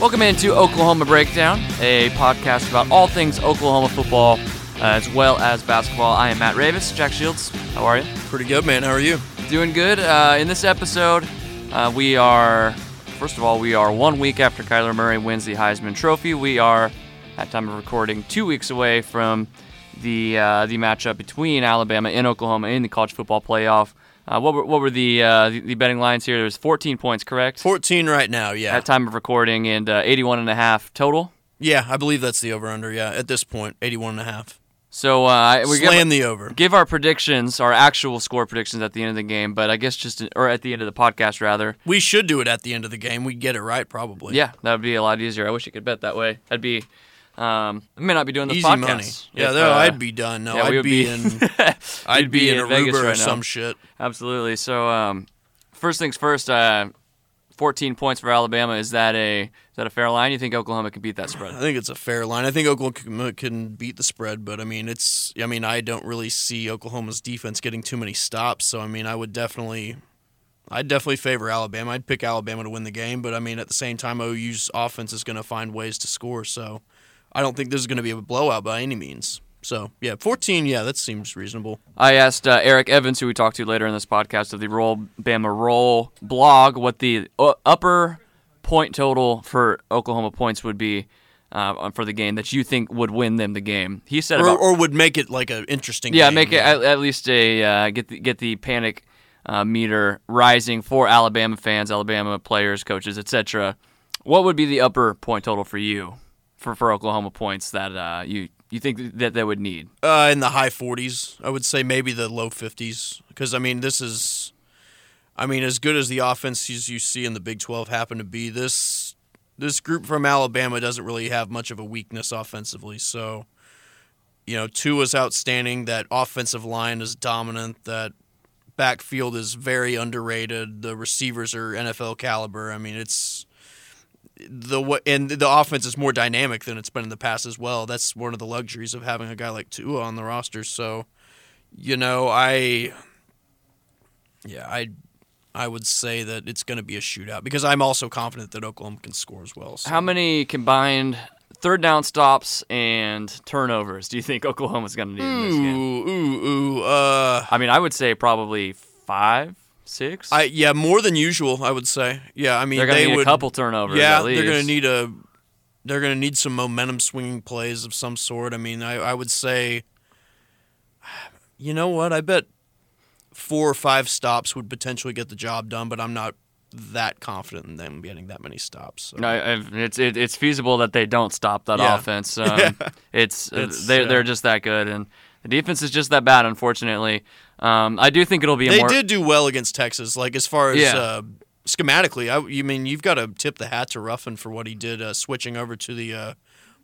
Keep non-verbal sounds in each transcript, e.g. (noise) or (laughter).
Welcome into Oklahoma Breakdown, a podcast about all things Oklahoma football uh, as well as basketball. I am Matt Ravis. Jack Shields, how are you? Pretty good, man. How are you? Doing good. Uh, in this episode, uh, we are, first of all, we are one week after Kyler Murray wins the Heisman Trophy. We are, at time of recording, two weeks away from the uh, the matchup between Alabama and Oklahoma in the college football playoff. Uh, what were what were the, uh, the the betting lines here? There's 14 points, correct? 14 right now, yeah. At time of recording, and uh, 81 and a half total. yeah, I believe that's the over under, yeah. At this point, 81 and a half. So uh, we give, Slam the over. give our predictions, our actual score predictions at the end of the game, but I guess just or at the end of the podcast rather. We should do it at the end of the game. We'd get it right, probably. Yeah, that would be a lot easier. I wish you could bet that way. That'd be. Um, I may not be doing this Easy podcast. money. Yeah, if, no, uh, I'd be done. No, yeah, I'd be, be- in (laughs) I'd be, be in, in Vegas Aruba or right now. some shit. Absolutely. So, um, first things first. Uh, 14 points for Alabama. Is that a is that a fair line? You think Oklahoma can beat that spread? I think it's a fair line. I think Oklahoma can beat the spread, but I mean, it's. I mean, I don't really see Oklahoma's defense getting too many stops. So I mean, I would definitely, I'd definitely favor Alabama. I'd pick Alabama to win the game, but I mean, at the same time, OU's offense is going to find ways to score. So I don't think this is going to be a blowout by any means. So yeah, 14. Yeah, that seems reasonable. I asked uh, Eric Evans, who we talked to later in this podcast of the Roll Bama Roll blog, what the uh, upper point total for Oklahoma points would be uh, for the game that you think would win them the game. He said Or, about or would make it like an interesting. Game. Yeah, game, make it at, at least a uh, get the, get the panic uh, meter rising for Alabama fans, Alabama players, coaches, etc. What would be the upper point total for you for, for Oklahoma points that uh, you you think that they would need? Uh, in the high 40s, I would say maybe the low 50s. Because I mean, this is, I mean, as good as the offenses you see in the Big 12 happen to be, this this group from Alabama doesn't really have much of a weakness offensively. So, you know, Tua's outstanding. That offensive line is dominant. That backfield is very underrated. The receivers are NFL caliber. I mean, it's the and the offense is more dynamic than it's been in the past as well. That's one of the luxuries of having a guy like Tua on the roster. So, you know, I yeah, I I would say that it's going to be a shootout because I'm also confident that Oklahoma can score as well. So. How many combined third down stops and turnovers do you think Oklahoma's going to need in this game? Ooh, ooh, ooh. Uh, I mean, I would say probably five, six. I yeah, more than usual. I would say. Yeah, I mean they're going they need would. a couple turnovers. yeah, at least. they're to need a. They're to need some momentum swinging plays of some sort. I mean, I, I would say. You know what? I bet four or five stops would potentially get the job done, but I'm not that confident in them getting that many stops. So. No, it's it, it's feasible that they don't stop that Yeah. offense. (laughs) Um, Yeah. It's, It's, they yeah. they're just that good, and the defense is just that bad. Unfortunately, um, I do think it'll be a They more. did do well against Texas. Like as far as Yeah. uh, schematically, I, you mean you've got to tip the hat to Ruffin for what he did, uh, switching over to the uh,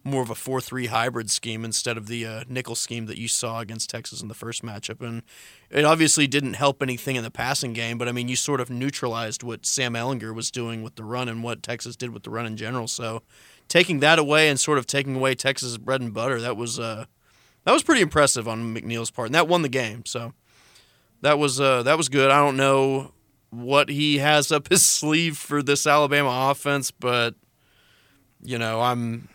more of a four-three hybrid scheme instead of the uh, nickel scheme that you saw against Texas in the first matchup. And it obviously didn't help anything in the passing game, but I mean you sort of neutralized what Sam Ehlinger was doing with the run and what Texas did with the run in general. So taking that away and sort of taking away Texas' bread and butter, that was uh, that was pretty impressive on McNeill's part, and that won the game. So that was uh, that was good. I don't know what he has up his (laughs) sleeve for this Alabama offense, but you know, I'm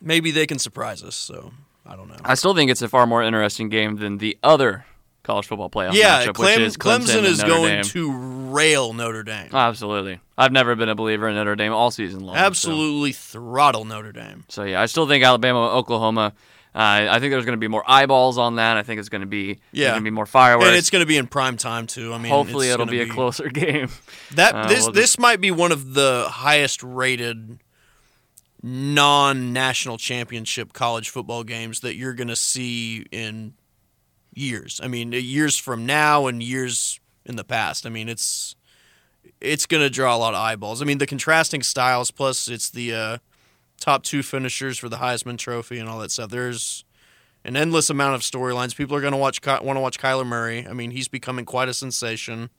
maybe they can surprise us. So I don't know. I still think it's a far more interesting game than the other college football playoff yeah, matchup, Clem- which is Clemson, Clemson is going Dame. to rail Notre Dame. Absolutely, I've never been a believer in Notre Dame all season long. so- Absolutely throttle Notre Dame. So yeah, I still think Alabama, Oklahoma. Uh, I think there's going to be more eyeballs on that. I think it's going to be Yeah. going to be more fireworks. And it's going to be in prime time too. I mean, Hopefully, it'll gonna be a closer (laughs) game. That Uh, this we'll this might be one of the highest rated non-national championship college football games that you're going to see in years. I mean, years from now and years in the past. I mean, it's it's going to draw a lot of eyeballs. I mean, the contrasting styles plus it's the uh, top two finishers for the Heisman Trophy and all that stuff. There's an endless amount of storylines. People are going to watch want to watch Kyler Murray. I mean, he's becoming quite a sensation.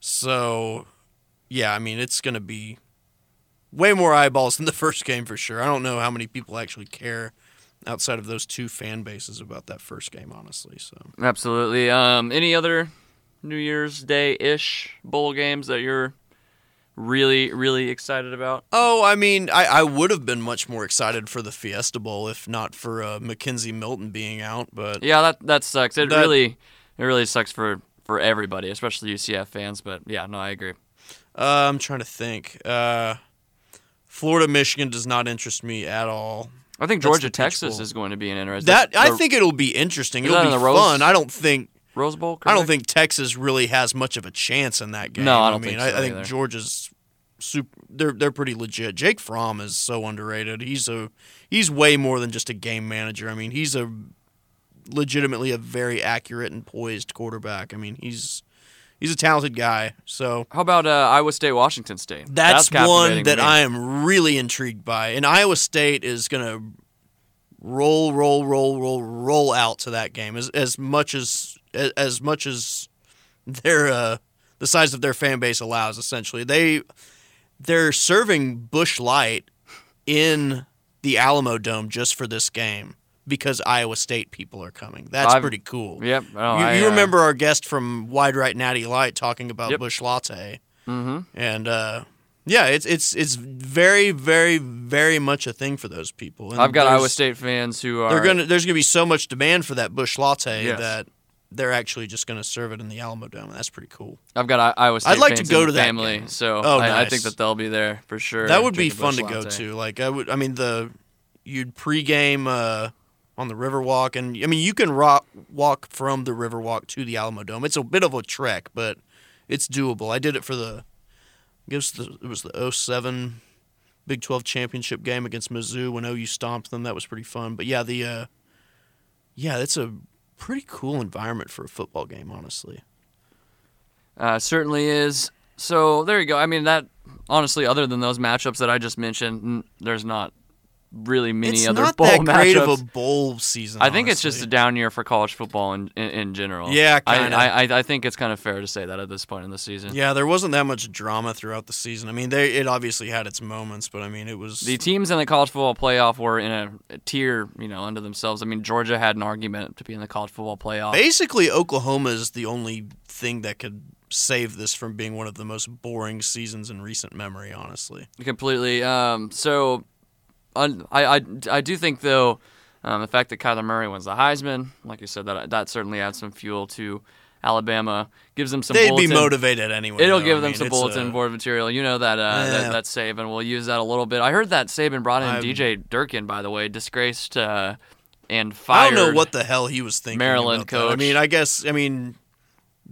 So, yeah, I mean, it's going to be way more eyeballs than the first game for sure. I don't know how many people actually care outside of those two fan bases about that first game, honestly. So, Absolutely. Um, any other New Year's Day ish bowl games that you're really, really excited about? Oh, I mean, I, I would have been much more excited for the Fiesta Bowl if not for uh, McKenzie Milton being out. But Yeah, that that sucks. It That- really, it really sucks for for everybody, especially UCF fans. But yeah, no, I agree. uh, I'm trying to think. Uh, Florida, Michigan does not interest me at all. I think Georgia, Texas is going to be an interesting. That I think it'll be interesting. It'll be fun. I don't think Rose Bowl. I don't think Texas really has much of a chance in that game. No, I don't mean, think I, so I think either. Georgia's super. They're they're pretty legit. Jake Fromm is so underrated. He's a he's way more than just a game manager. I mean, he's a legitimately a very accurate and poised quarterback. I mean, he's he's a talented guy. So How about uh, Iowa State, Washington State? that's, one that. I am really intrigued by. And Iowa State is going to roll, roll, roll, roll, roll out to that game as as much as as, much as their uh, the size of their fan base allows. Essentially, they they're serving Busch Light in the Alamo Dome just for this game because Iowa State people are coming. That's I've- pretty cool. Yep. Oh, you, I, you uh, remember our guest from Wide Right Natty Light talking about Yep. Busch Latte, Mm-hmm. and uh, yeah, it's it's it's very very very much a thing for those people. And I've got Iowa State fans who are. They're gonna there's gonna be so much demand for that Busch Latte Yes. that they're actually just gonna serve it in the Alamo Dome. That's pretty cool. I've got I- Iowa State. I'd like to go to that family, game. so Oh, I, I think that they'll be there for sure. That would be fun to go to. Like I would, I mean the you'd pregame uh, on the Riverwalk, and I mean you can rock, walk from the Riverwalk to the Alamo Dome. It's a bit of a trek, but it's doable. I did it for the, I guess the, it was the 07 Big 12 championship game against Mizzou when OU stomped them. That was pretty fun. But yeah, the uh, yeah, it's a pretty cool environment for a football game, honestly. Uh, certainly is. So there you go. I mean that honestly, other than those matchups that I just mentioned, there's not really many it's other not bowl that great matchups. of a bowl season. I think it's just a down year for college football in in, in general. Yeah, I. I I I think it's kind of fair to say that at this point in the season. Yeah, there wasn't that much drama throughout the season. I mean, they it obviously had its moments, but I mean, it was The teams in the college football playoff were in a, a tier, you know, unto themselves. I mean, Georgia had an argument to be in the college football playoff. basically Oklahoma is the only thing that could save this from being one of the most boring seasons in recent memory. Honestly, completely. Um, so, un- I, I, I do think though, um, the fact that Kyler Murray wins the Heisman, like you said, that that certainly adds some fuel to Alabama. Gives them some. they'd bulletin, be motivated anyway. It'll though. give I them mean, some bulletin a- board material. You know that, uh, Yeah. that that Saban will use that a little bit. I heard that Saban brought in I'm- DJ Durkin, by the way, disgraced uh, and fired. I don't know what the hell he was thinking. Maryland about that. I mean, I guess I mean,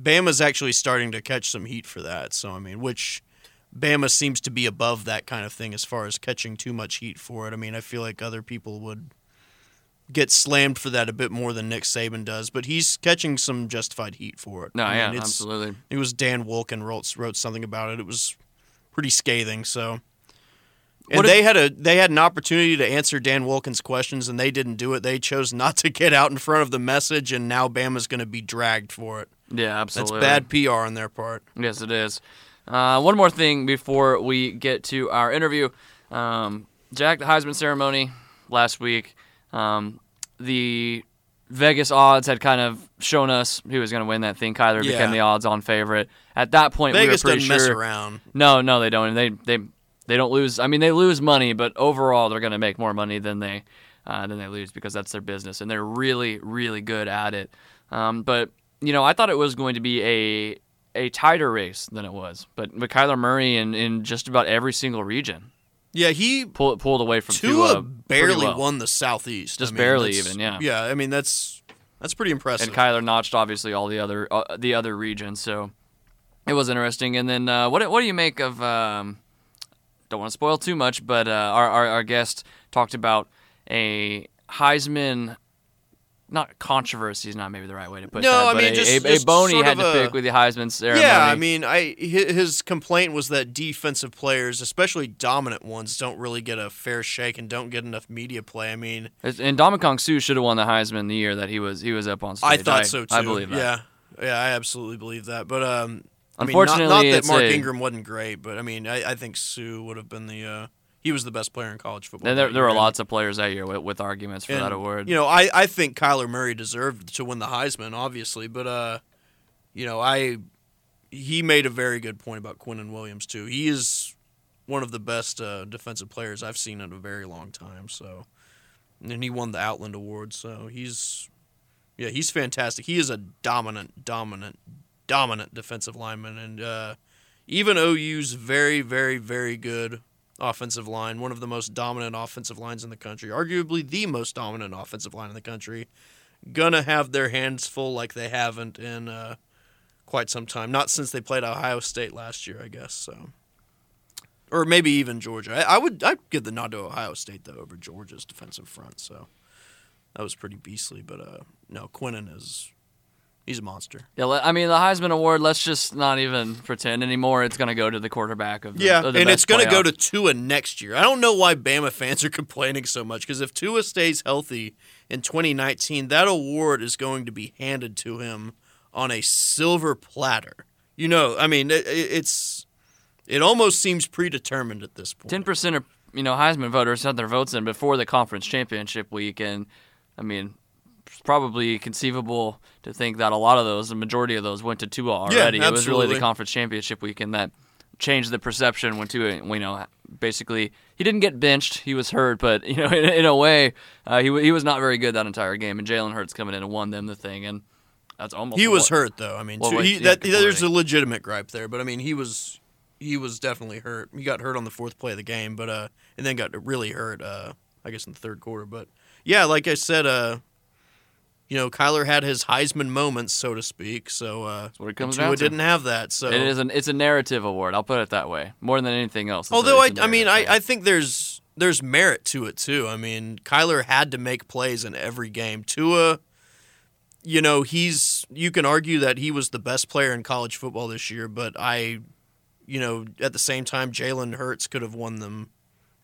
Bama's actually starting to catch some heat for that. So I mean, which Bama seems to be above that kind of thing as far as catching too much heat for it. I mean, I feel like other people would get slammed for that a bit more than Nick Saban does, but he's catching some justified heat for it. No, I yeah, mean, it's- absolutely. It was Dan Wolken wrote wrote something about it. It was pretty scathing. So, and What if- they had a they had an opportunity to answer Dan Wolken's questions, and they didn't do it. They chose not to get out in front of the message, and now Bama's going to be dragged for it. Yeah, absolutely. That's bad PR on their part. Yes, it is. Uh, one more thing before we get to our interview. Um, Jack, the Heisman ceremony last week, um, the Vegas odds had kind of shown us who was going to win that thing. Kyler Yeah. became the odds-on favorite. At that point, Vegas we were pretty doesn't mess sure. around. No, no, they don't. They they they don't lose. I mean, they lose money, but overall, they're going to make more money than they uh, than they lose because that's their business, and they're really really good at it. Um, but you know, I thought it was going to be a a tighter race than it was, but but Kyler Murray in, in just about every single region Yeah, he pulled pulled away from Tua Tua barely well. won the Southeast. Just I mean, barely even, yeah. Yeah, I mean that's that's pretty impressive. and Kyler notched obviously all the other uh, the other regions. So it was interesting. And then uh, what what do you make of? Um, don't want to spoil too much, but uh, our, our our guest talked about a Heisman. Not controversy is not maybe the right way to put No, that, I mean, a, just- a, a just bone he sort had of to a- pick with the Heisman ceremony. Yeah, I mean, I his complaint was that defensive players, especially dominant ones, don't really get a fair shake and don't get enough media play. I mean, and Ndamukong Suh should have won the Heisman the year that he was he was up on stage. I thought so too. I believe that. Yeah, yeah, I absolutely believe that. But um, I mean, Unfortunately, not, not that Mark a- Ingram wasn't great, but I mean, I, I think Sue would have been the. Uh, he was the best player in college football. And there, there were lots of players that year with, with arguments for And, that award. You know, I, I think Kyler Murray deserved to win the Heisman, obviously, but uh, you know, I he made a very good point about Quinnen Williams too. He is one of the best uh, defensive players I've seen in a very long time. So, and he won the Outland Award. So he's, yeah, he's fantastic. He is a dominant, dominant, dominant defensive lineman, and uh, even OU's very, very, very good offensive line, one of the most dominant offensive lines in the country, arguably the most dominant offensive line in the country, gonna have their hands full like they haven't in uh, quite some time. Not since they played Ohio State last year, I guess. So, or maybe even Georgia. I, I would I'd give the nod to Ohio State though over Georgia's defensive front. So that was pretty beastly. But uh, no, Quinnen is He's a monster. Yeah, I mean the Heisman Award. Let's just not even pretend anymore. It's going to go to the quarterback of the, yeah, of the and it's going to go to Tua next year. I don't know why Bama fans are (laughs) complaining so much because if Tua stays healthy in 2019, that award is going to be handed to him on a silver platter. You know, I mean, it, it's it almost seems predetermined at this point. ten percent of you know Heisman voters had their votes in before the conference championship week, and I mean, it's probably conceivable to think that a lot of those, the majority of those, went to Tua already. it was really the conference championship weekend that changed the perception when Tua, you know, basically he didn't get benched, he was hurt, but you know, (laughs) in, in a way, uh, he he was not very good that entire game, and Jalen Hurts coming in and won them the thing, and that's almost He was what- hurt though. I mean, Well, wait, he, yeah, that, there's a legitimate gripe there, but I mean, he was he was definitely hurt. He got hurt on the fourth play of the game, but uh, and then got really hurt. Uh, I guess in the third quarter. But yeah, like I said, uh, you know, Kyler had his Heisman moments, so to speak. So uh, That's what it comes Tua down to. didn't have that. So It is an it's a narrative award. I'll put it that way. More than anything else. Although I, it's a I mean, I, I think there's there's merit to it too. I mean, Kyler had to make plays in every game. Tua, you know, he's you can argue that he was the best player in college football this year, but I, you know, at the same time, Jalen Hurts could have won them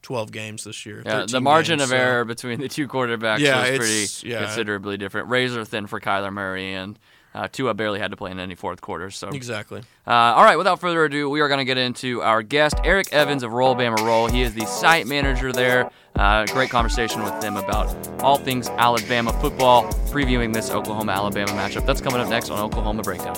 twelve games this year. yeah, the margin games, of so- error between the two quarterbacks Yeah, was pretty yeah. considerably different. Razor thin for Kyler Murray, and uh, Tua barely had to play in any fourth quarters. So, Exactly. uh, all right, without further ado, we are going to get into our guest, Eric Evans of Roll Bama Roll. He is the site manager there. Uh, great conversation with him about all things Alabama football, previewing this Oklahoma Alabama matchup. That's coming up next on Oklahoma Breakdown.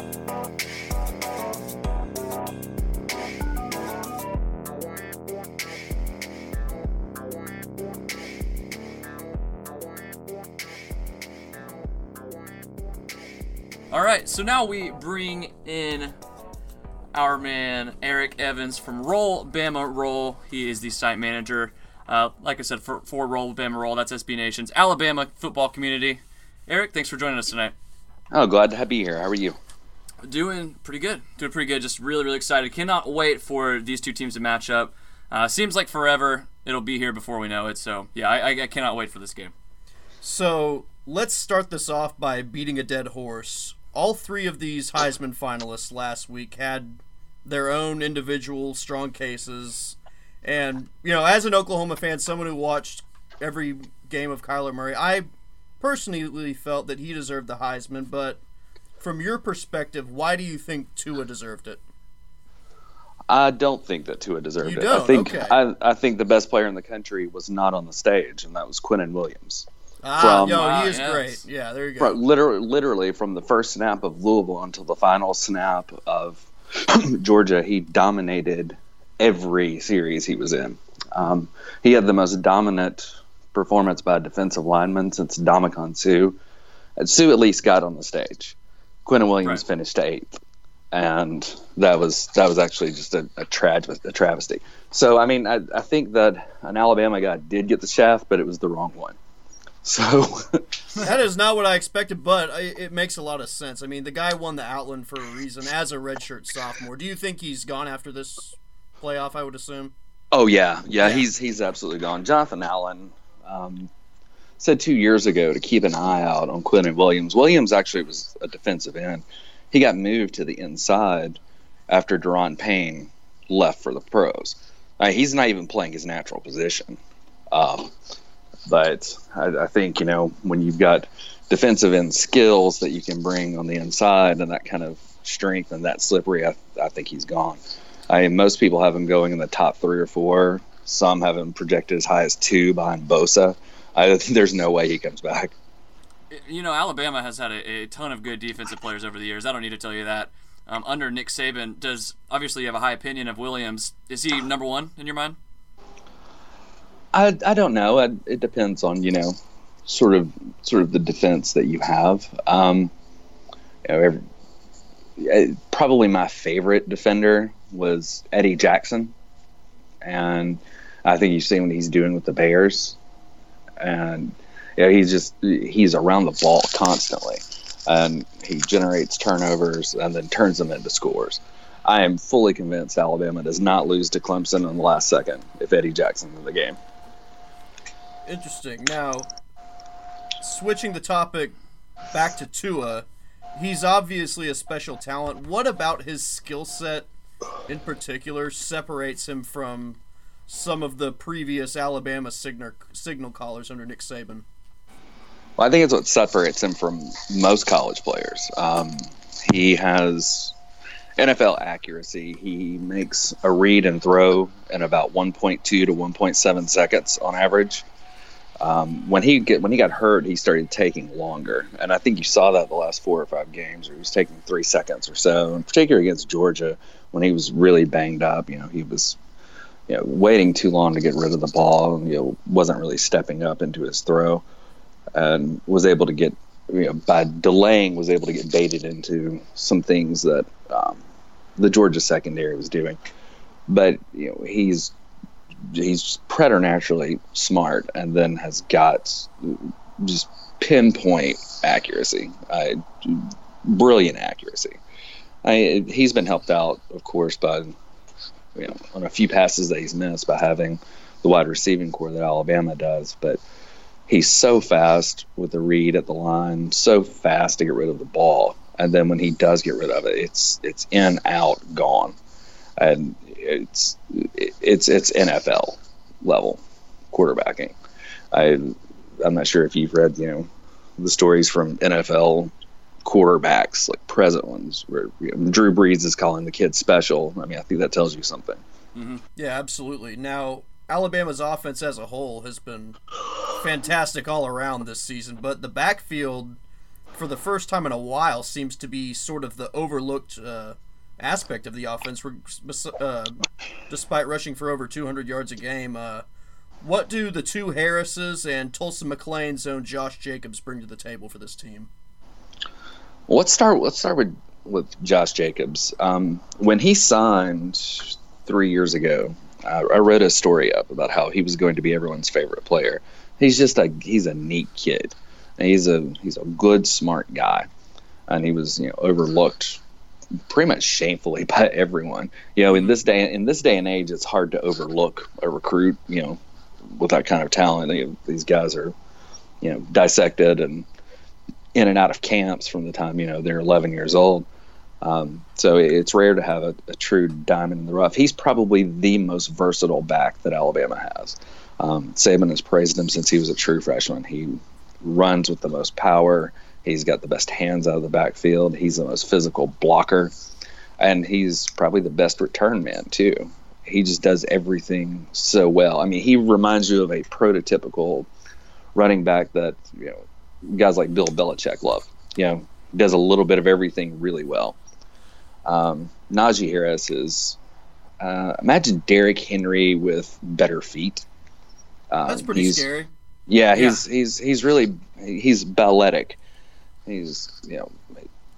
All right, so now we bring in our man Eric Evans from Roll Bama Roll. He is the site manager. Uh, like I said, for, for Roll Bama Roll, that's SB Nation's Alabama football community. Eric, thanks for joining us tonight. Oh, glad to be here. How are you? Doing pretty good. Doing pretty good. Just really, really excited. Cannot wait for these two teams to match up. Uh, seems like forever. It'll be here before we know it. So yeah, I, I, I cannot wait for this game. So let's start this off by beating a dead horse. All three of these Heisman finalists last week had their own individual strong cases. And, you know, as an Oklahoma fan, someone who watched every game of Kyler Murray, I personally felt that he deserved the Heisman. But from your perspective, why do you think Tua deserved it? I don't think that Tua deserved it. I think Okay. I, I think the best player in the country was not on the stage, and that was Quinnen Williams. Ah, From- yo, Ah, he is yes. great. Yeah, there you go. Fro- literally, literally from the first snap of Louisville until the final snap of (clears throat) Georgia, he dominated every series he was in. Um, he had the most dominant performance by a defensive lineman since Ndamukong Suh. And Suh at least got on the stage. Quinnen Williams Right. finished eighth, and that was that was actually just a, a, tra- a travesty. So I mean, I, I think that an Alabama guy did get the shaft, but it was the wrong one. So (laughs) That is not what I expected, but it makes a lot of sense. I mean, the guy won the Outland for a reason as a redshirt sophomore. Do you think he's gone after this playoff? I would assume. Oh yeah, yeah, Yeah. he's he's absolutely gone. Jonathan Allen um, said two years ago to keep an eye out on Quinnen Williams. Williams actually was a defensive end. He got moved to the inside after Da'Ron Payne left for the pros. Uh, he's not even playing his natural position. Um, but I, I think you know when you've got defensive end skills that you can bring on the inside and that kind of strength and that slippery, I, I think he's gone. I mean, most people have him going in the top three or four. Some have him projected as high as two behind Bosa. I, (laughs) there's no way he comes back. you know, Alabama has had a, a ton of good defensive players over the years. I don't need to tell you that. um, under Nick Saban. Does obviously you have a high opinion of Williams? Is he number one in your mind? I, I don't know. I, it depends on you know, sort of sort of the defense that you have. Um, you know, every, uh, probably my favorite defender was Eddie Jackson, and I think you've seen what he's doing with the Bears, and yeah, he's just he's around the ball constantly, and he generates turnovers and then turns them into scores. I am fully convinced Alabama does not lose to Clemson in the last second if Eddie Jackson's in the game. Interesting. Now, switching the topic back to Tua, he's obviously a special talent. What about his skill set in particular separates him from some of the previous Alabama signal signal callers under Nick Saban? Well, I think it's what separates him from most college players. Um, he has NFL accuracy. He makes a read and throw in about 1.2 to 1.7 seconds on average. Um, when he get when he got hurt, he started taking longer, and I think you saw that the last four or five games, where he was taking three seconds or so. In particular against Georgia, when he was really banged up, you know, he was you know waiting too long to get rid of the ball, and you know wasn't really stepping up into his throw, and was able to get you know by delaying was able to get baited into some things that um, the Georgia secondary was doing. But you know he's he's preternaturally smart and then has got just pinpoint accuracy, uh, brilliant accuracy. I, he's been helped out, of course, by you know on a few passes that he's missed by having the wide receiving corps that Alabama does, but he's so fast with the read at the line, so fast to get rid of the ball, and then when he does get rid of it, it's it's in, out, gone, and it's it's it's NFL level quarterbacking. I I'm not sure if you've read you know the stories from NFL quarterbacks like present ones where you know, Drew Brees is calling the kid special. I mean, I think that tells you something. Mm-hmm. Yeah, absolutely. Now Alabama's offense as a whole has been fantastic all around this season, but the backfield for the first time in a while seems to be sort of the overlooked uh, aspect of the offense, uh, despite rushing for over 200 yards a game. Uh, what do the two Harrises and Tulsa McLain's own Josh Jacobs bring to the table for this team? Well, let's start. Let's start with with Josh Jacobs. Um, when he signed three years ago, uh, I read a story up about how he was going to be everyone's favorite player. He's just a he's a neat kid. He's a he's a good, smart guy, and he was you know overlooked pretty much shamefully (laughs) by everyone. You know, in this day in this day and age, it's hard to overlook a recruit. You know, with that kind of talent, you know, these guys are you know dissected and in and out of camps from the time you know they're 11 years old. Um, so it's rare to have a, a, true diamond in the rough. He's probably the most versatile back that Alabama has. Um, Saban has praised him since he was a true freshman. He runs with the most power. He's got the best hands out of the backfield. He's the most physical blocker, and he's probably the best return man too. He just does everything so well. I mean, he reminds you of a prototypical running back that you know guys like Bill Belichick love. You know, does a little bit of everything really well. Um, Najee Harris is uh, imagine Derrick Henry with better feet. Um, That's pretty scary. Yeah, he's yeah. he's he's really he's balletic. He's you know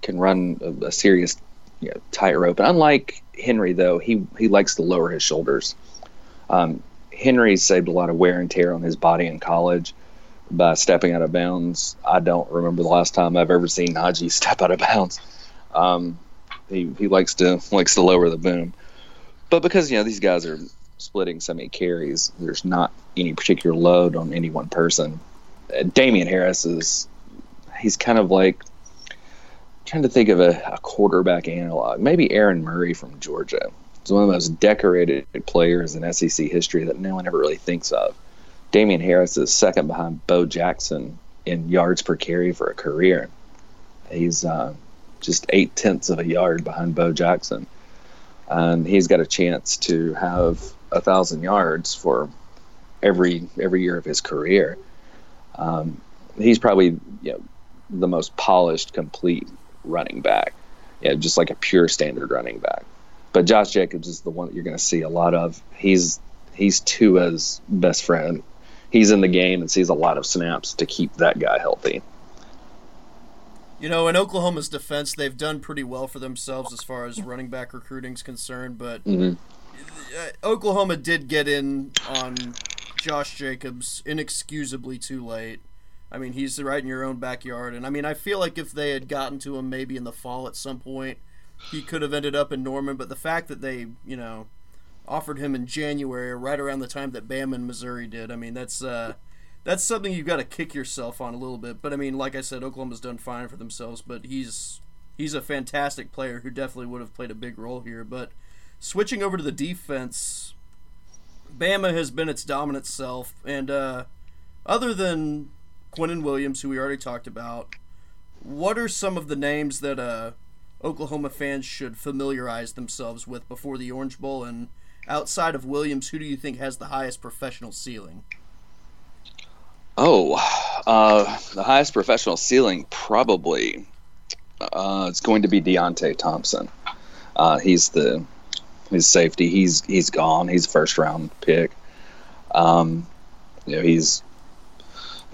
can run a, a serious you know, tightrope. Unlike Henry, though, he he likes to lower his shoulders. Um, Henry saved a lot of wear and tear on his body in college by stepping out of bounds. I don't remember the last time I've ever seen Najee (laughs) step out of bounds. Um, he he likes to (laughs) likes to lower the boom, but because you know these guys are splitting so many carries, there's not any particular load on any one person. Uh, Damien Harris is he's kind of like trying to think of a, a, quarterback analog. Maybe Aaron Murray from Georgia. He's one of the most decorated players in SEC history that no one ever really thinks of. Damien Harris is second behind Bo Jackson in yards per carry for a career. He's uh, just eight tenths of a yard behind Bo Jackson. And he's got a chance to have a thousand yards for every every year of his career. Um, he's probably you know, the most polished, complete running back. yeah, just like a pure standard running back. But Josh Jacobs is the one that you're going to see a lot of. He's he's Tua's best friend. He's in the game and sees a lot of snaps to keep that guy healthy. You know, in Oklahoma's defense, they've done pretty well for themselves as far as running back recruiting is concerned, but Mhm. uh, Oklahoma did get in on Josh Jacobs inexcusably too late. I mean, he's right in your own backyard, and I mean, I feel like if they had gotten to him maybe in the fall at some point, he could have ended up in Norman. But the fact that they, you know, offered him in January, right around the time that Bama and Missouri did, I mean, that's uh, that's something you've got to kick yourself on a little bit. But I mean, like I said, Oklahoma's done fine for themselves, but he's he's a fantastic player who definitely would have played a big role here. But switching over to the defense, Bama has been its dominant self, and uh, other than Quinnen Williams, who we already talked about, what are some of the names that uh, Oklahoma fans should familiarize themselves with before the Orange Bowl? And outside of Williams, who do you think has the highest professional ceiling? Oh, uh, the highest professional ceiling probably uh, it's going to be Deionte Thompson. Uh, he's the his safety. He's he's gone. He's a first round pick. Um, you know he's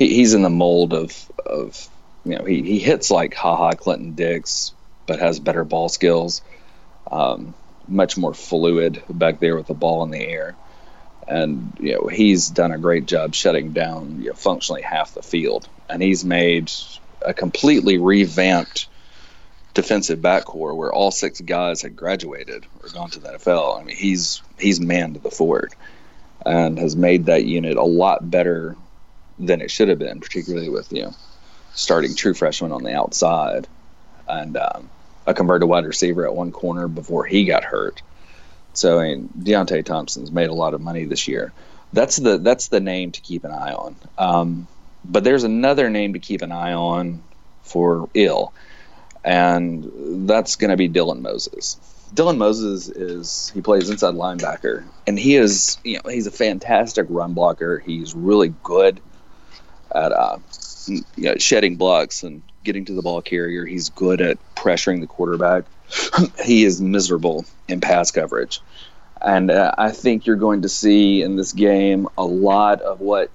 he, he's in the mold of of you know he, he hits like Ha Ha Clinton Dix, but has better ball skills. Um, much more fluid back there with the ball in the air and you know he's done a great job shutting down you know, functionally half the field, and he's made a completely revamped defensive back backcourt where all six guys had graduated or gone to the NFL. I mean, he's he's manned the forward and has made that unit a lot better than it should have been, particularly with you know starting true freshman on the outside and um, a converted wide receiver at one corner before he got hurt. So I mean, Deionte Thompson's made a lot of money this year. That's the that's the name to keep an eye on. Um, but there's another name to keep an eye on for ill, and that's going to be Dylan Moses. Dylan Moses is he plays inside linebacker, and he is you know he's a fantastic run blocker. He's really good at uh, you know, shedding blocks and getting to the ball carrier. He's good at pressuring the quarterback. (clears throat) he is miserable in pass coverage. And uh, I think you're going to see in this game a lot of what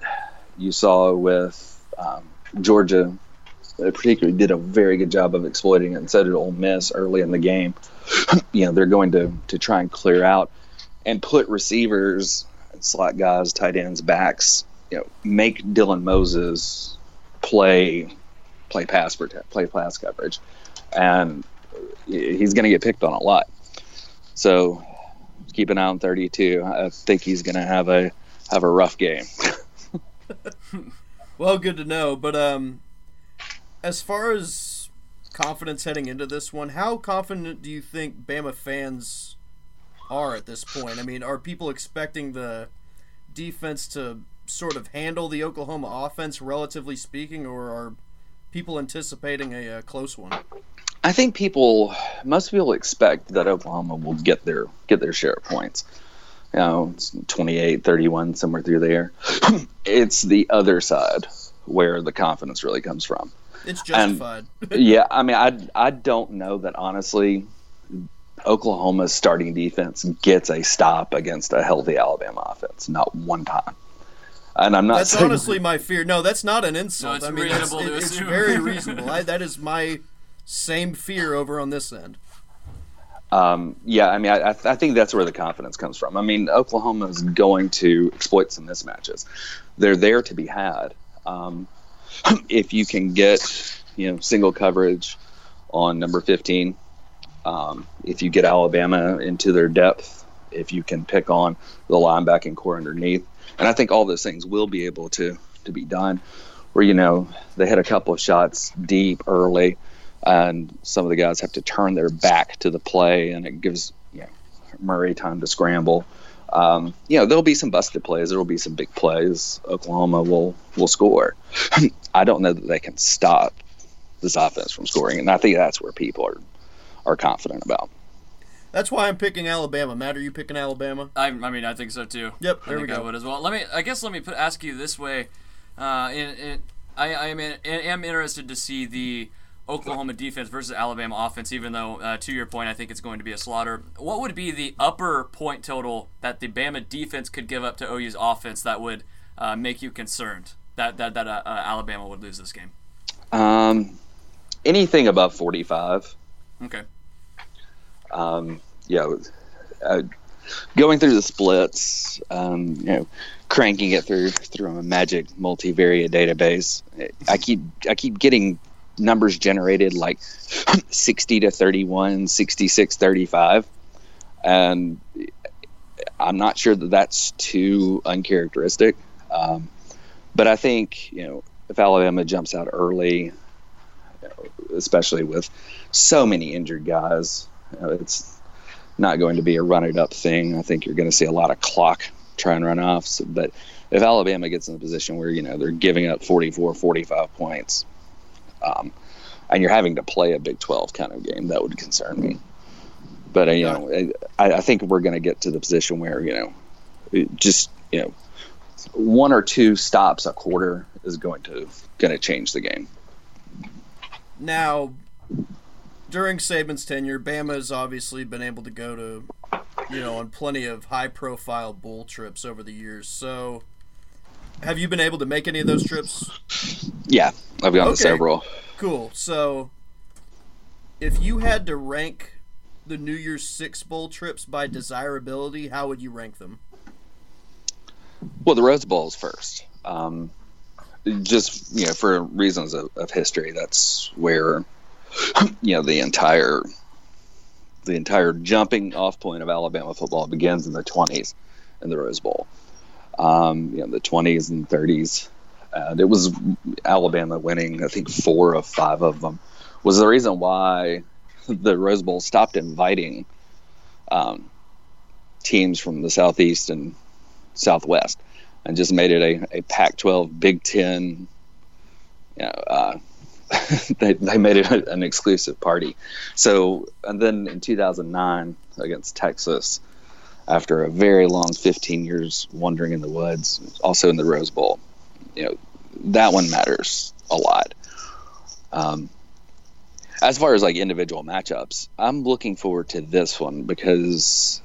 you saw with um, Georgia, they particularly did a very good job of exploiting it, and so did Ole Miss early in the game. (clears throat) you know, they're going to, to try and clear out and put receivers, slot guys, tight ends, backs, you know, make Dylan Moses play play pass play pass coverage, and he's going to get picked on a lot. So keep an eye on 32. I think he's going to have a have a rough game. (laughs) Well, good to know. But um, as far as confidence heading into this one, how confident do you think Bama fans are at this point? I mean, are people expecting the defense to sort of handle the Oklahoma offense, relatively speaking, or are people anticipating a, a close one? I think people, most people expect that Oklahoma will get their get their share of points. You know, it's 28, 31, somewhere through there. (clears throat) it's the other side where the confidence really comes from. It's justified. (laughs) yeah, I mean, I I don't know that honestly. Oklahoma's starting defense gets a stop against a healthy Alabama offense, not one time. And I'm not. that's saying, honestly my fear. No, that's not an insult. it's I mean, it's, reasonable to it- it's very (laughs) reasonable. I, that is my same fear over on this end. Um, yeah, I mean, I, I I think that's where the confidence comes from. I mean, Oklahoma is going to exploit some mismatches. They're there to be had. Um, (clears throat) if you can get, you know, single coverage on number 15, um, if you get Alabama into their depth, if you can pick on the linebacking corps underneath, and I think all those things will be able to to be done. Where you know they hit a couple of shots deep early, and some of the guys have to turn their back to the play, and it gives you know, Murray time to scramble. Um, you know, there'll be some busted plays. There will be some big plays. Oklahoma will will score. (clears throat) I don't know that they can stop this offense from scoring, and I think that's where people are are confident about. That's why I'm picking Alabama. Matt, are you picking Alabama? I, I mean, I think so too. Yep, I there we think I would as well. Let me. I guess let me put, ask you this way. Uh, in, in, I, I am, in, am interested to see the Oklahoma defense versus Alabama offense, even though, uh, to your point, I think it's going to be a slaughter. What would be the upper point total that the Bama defense could give up to OU's offense that would uh, make you concerned that, that, that uh, uh, Alabama would lose this game? Um, anything above 45. Okay. Um, yeah, uh, going through the splits, um, you know, cranking it through through a magic multivariate database. I keep I keep getting numbers generated like (clears throat) 60 to 31, 66 35. And I'm not sure that that's too uncharacteristic. Um, but I think, you know, if Alabama jumps out early, especially with so many injured guys, you know, it's not going to be a run it up thing. I think you're going to see a lot of clock try and run off. So, but if Alabama gets in a position where, you know, they're giving up 44, 45 points, um, and you're having to play a Big 12 kind of game, that would concern me. But, uh, you know, I, I think we're going to get to the position where, you know, just, you know, one or two stops a quarter is going to going to change the game. Now, during Saban's tenure, Bama has obviously been able to go to, you know, on plenty of high-profile bowl trips over the years. So, have you been able to make any of those trips? Yeah, I've gone okay. to several. Cool. So, if you had to rank the New Year's Six bowl trips by desirability, how would you rank them? Well, the Rose Bowl is first. Um, just you know, for reasons of, of history, that's where you know the entire the entire jumping off point of Alabama football begins in the 20s in the Rose Bowl. Um, you know, the 20s and 30s. And it was Alabama winning, I think, four of five of them. Was the reason why the Rose Bowl stopped inviting um, teams from the Southeast and Southwest and just made it a, a Pac 12 Big Ten. You know, uh, (laughs) they, they made it an exclusive party. So, and then in 2009 against Texas, after a very long 15 years wandering in the woods, also in the Rose Bowl, you know, that one matters a lot. Um, as far as like individual matchups, I'm looking forward to this one because,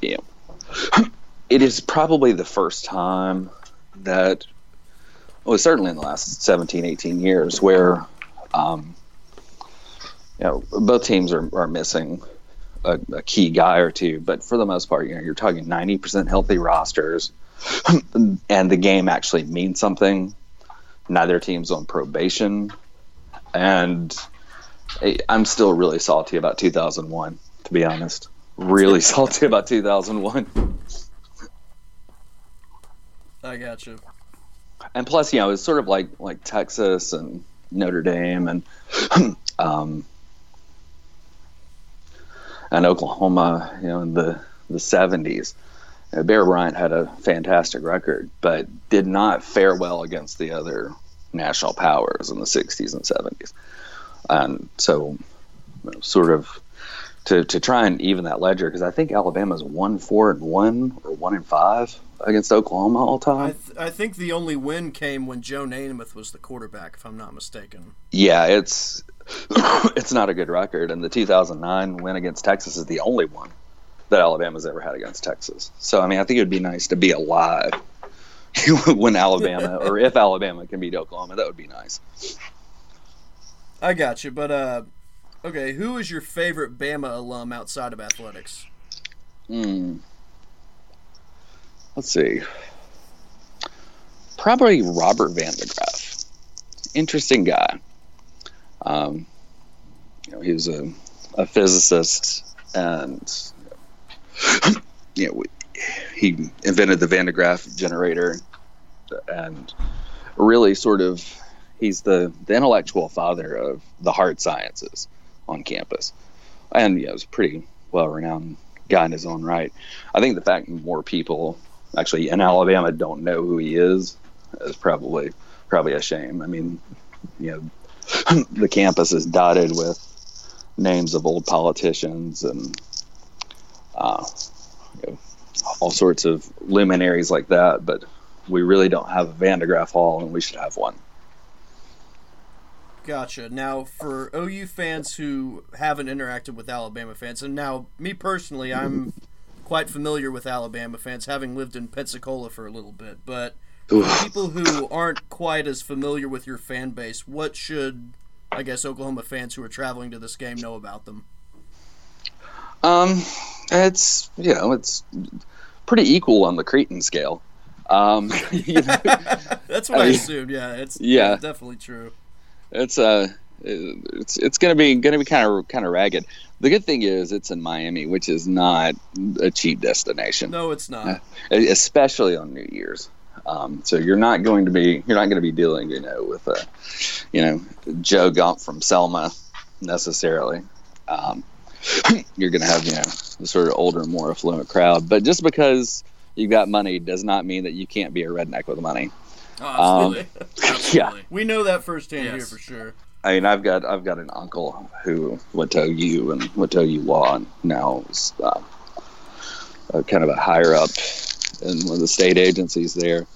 you know, (laughs) it is probably the first time that well certainly in the last 17 18 years where um, you know both teams are, are missing a, a, key guy or two but for the most part you know you're talking 90% healthy rosters (clears throat) and the game actually means something. Neither team's on probation. And i'm still really salty about 2001 to be honest. Really (laughs) salty about 2001 I got you. And plus, you know, it's sort of like like Texas and Notre Dame and (clears throat) um, and Oklahoma, you know, in the the seventies. Bear Bryant had a fantastic record, but did not fare well against the other national powers in the 60s and 70s. And so, sort of to, to try and even that ledger, because I think Alabama's one four and one or one and five against Oklahoma all time? I, th- I, think the only win came when Joe Namath was the quarterback, if I'm not mistaken. Yeah, it's (coughs) it's not a good record, and the 2009 win against Texas is the only one that Alabama's ever had against Texas. So I mean, I think it would be nice to be alive (laughs) when Alabama (laughs) or if Alabama can beat Oklahoma. That would be nice. I got you, but uh, okay, who is your favorite Bama alum outside of athletics? Hmm let's see. Probably Robert Van de Graaff. Interesting guy. Um, you know, he was a, a physicist and you know he invented the Van de Graaff generator and really sort of he's the, the intellectual father of the hard sciences on campus and yeah, he was a pretty well renowned guy in his own right. I think the fact more people actually in Alabama don't know who he is is probably probably a shame. I mean, you know, (laughs) the campus is dotted with names of old politicians and uh, you know, all sorts of luminaries like that, but we really don't have a Hall, and we should have one. Gotcha. Now, for OU fans who haven't interacted with Alabama fans, and now me personally, I'm quite familiar with Alabama fans, having lived in Pensacola for a little bit. But for people who aren't quite as familiar with your fan base, what should I guess Oklahoma fans who are traveling to this game know about them? Um, it's you know it's pretty equal on the Cretan scale. Um, (laughs) you know, (laughs) That's what I, I mean, assumed. Yeah, it's yeah. definitely true. It's uh it's it's gonna be gonna be kind of kind of ragged. The good thing is it's in Miami, which is not a cheap destination, No, it's not. especially on New Year's. Um, so you're not going to be you're not going to be dealing you know with a you know Joe Gump from Selma necessarily. Um, (clears throat) you're going to have you know the sort of older, more affluent crowd. But just because you've got money does not mean that you can't be a redneck with money. Oh, Um. (laughs) (laughs) Yeah. We know that firsthand here for sure. I mean, I've got I've got an uncle who went to OU and went to OU Law, and now is uh, uh, kind of a higher up in one of the state agencies there.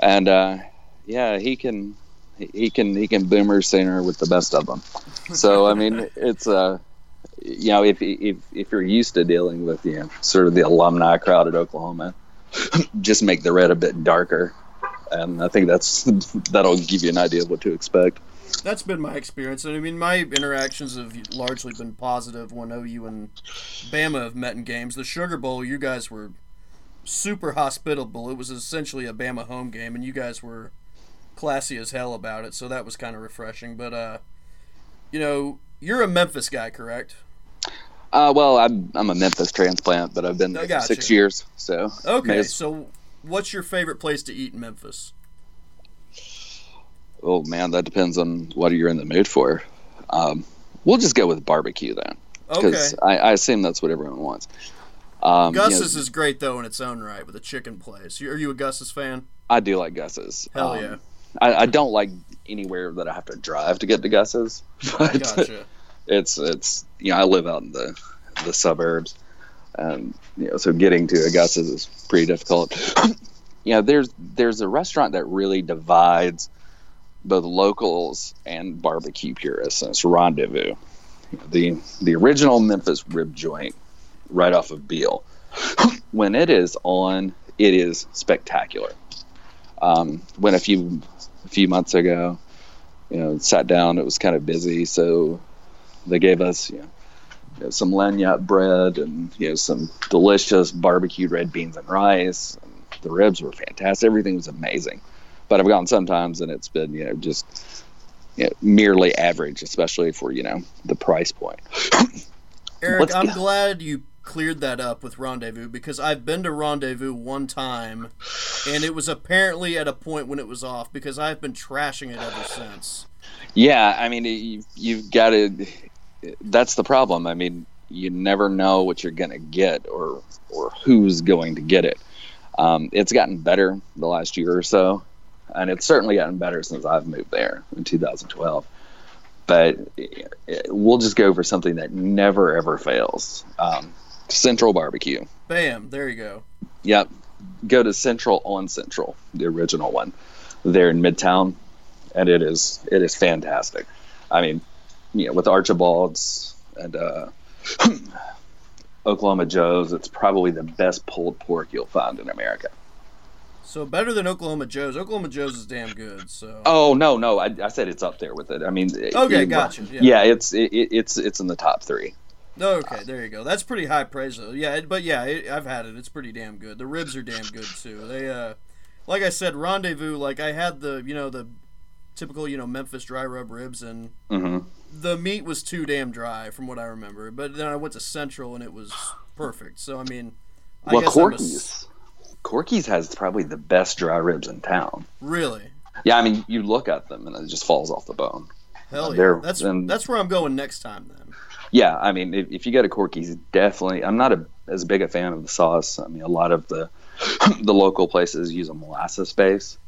And uh, yeah, he can he- he can he can Boomer Sooner with the best of them. So I mean, (laughs) it's uh, you know, if if if you're used to dealing with you know sort of the alumni crowd at Oklahoma, just make the red a bit darker. And I think that's that'll give you an idea of what to expect. That's been my experience. And I mean, my interactions have largely been positive when OU and Bama have met in games. The Sugar Bowl, you guys were super hospitable. It was essentially a Bama home game, and you guys were classy as hell about it. So that was kind of refreshing. But, uh, you know, you're a Memphis guy, correct? Uh, well, I'm I'm a Memphis transplant, but I've been there six years. So Okay. as- So, what's your favorite place to eat in Memphis? oh man, that depends on what you're in the mood for. Um, we'll just go with barbecue then, Okay. because I, I assume that's what everyone wants. Um, you know, Gus's is great though in its own right with a chicken place. Are you a Gus's fan? I do like Gus's. Hell Um, yeah. I, I don't like anywhere that I have to drive to get to Gus's, (laughs) but Gotcha. it's it's you know I live out in the the suburbs, and you know so getting to a is pretty difficult. (coughs) you know, there's there's a restaurant that really divides both locals and barbecue purists, and it's Rendezvous, the the original Memphis rib joint, right off of Beale. (coughs) when it is on, it is spectacular. Um, when a few a few months ago, you know, sat down, it was kind of busy, so they gave us you know, you know, some lanyard bread and you know some delicious barbecued red beans and rice. And the ribs were fantastic. Everything was amazing. But I've gone sometimes and it's been you know just you know, merely average, especially for you know the price point. (coughs) Eric, Let's I'm go. glad you cleared that up with Rendezvous because I've been to Rendezvous one time, and it was apparently at a point when it was off because I've been trashing it ever since. Yeah, I mean, you, you've got to. That's the problem. I mean, you never know what you're going to get or or who's going to get it. Um, it's gotten better the last year or so, and it's certainly gotten better since I've moved there in 2012. But eh, we'll just go for something that never ever fails. Um, Central Barbecue. Bam, there you go. Yep. Go to Central on Central, the original one, there in Midtown, and it is it is fantastic. I mean, you know, with Archibald's and uh, (clears throat) Oklahoma Joe's, it's probably the best pulled pork you'll find in America. So better than Oklahoma Joe's. Oklahoma Joe's is damn good. So Oh no, no, I, I said it's up there with it. I mean, Okay, it- gotcha, yeah. Yeah, it's it, it's it's in the top three. okay, there you go. That's pretty high praise though. Yeah, it, but yeah, it, I've had it. It's pretty damn good. The ribs are damn good too. They uh, like I said, Rendezvous. Like I had the you know the typical you know Memphis dry rub ribs and hmm the meat was too damn dry from what I remember. But then I went to Central and it was (sighs) perfect. So I mean, I Well, I'm a Corky's, Corky's has probably the best dry ribs in town. really. Yeah, I mean, you look at them and it just falls off the bone. Hell yeah. That's and- that's where I'm going next time then. Yeah, I mean, if, if you go to Corky's, definitely. I'm not a, as big a fan of the sauce. I mean, a lot of the (clears throat) the local places use a molasses base,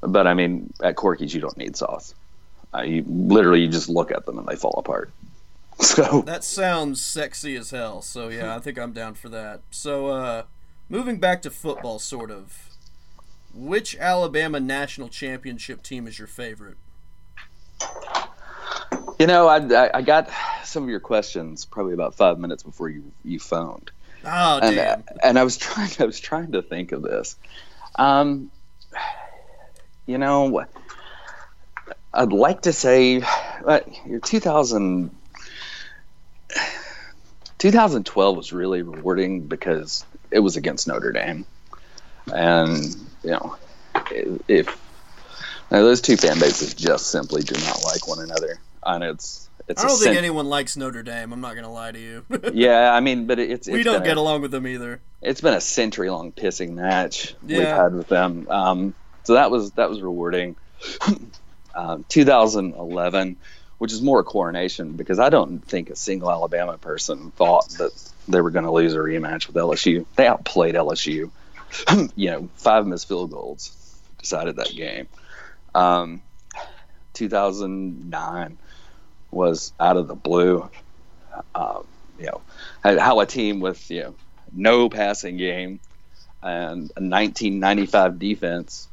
but I mean, at Corky's, you don't need sauce. Uh, you literally you just look at them and they fall apart. (laughs) So That sounds sexy as hell. So yeah, I think I'm down for that. So uh moving back to football sort of. Which Alabama national championship team is your favorite? You know, I, I, I got some of your questions probably about five minutes before you you phoned, Oh and damn. and I was (laughs) trying I was trying to think of this. Um, you know, I'd like to say, uh, your 2000, 2012 was really rewarding because it was against Notre Dame, and you know, if now those two fan bases just simply do not like one another, and it's it's I don't think cen- anyone likes Notre Dame. I'm not gonna lie to you. (laughs) yeah, I mean, but it's, it's we don't been a- get along with them either. it's been a century long pissing match we've had with them. Um, so that was that was rewarding. (laughs) um, 2011, which is more a coronation because I don't think a single Alabama person thought that they were going to lose a rematch with LSU. They outplayed LSU. (clears throat) you know, five missed field goals decided that game. Um, 2009 was out of the blue. Um, you know, how a team with you know no passing game and a 1995 defense,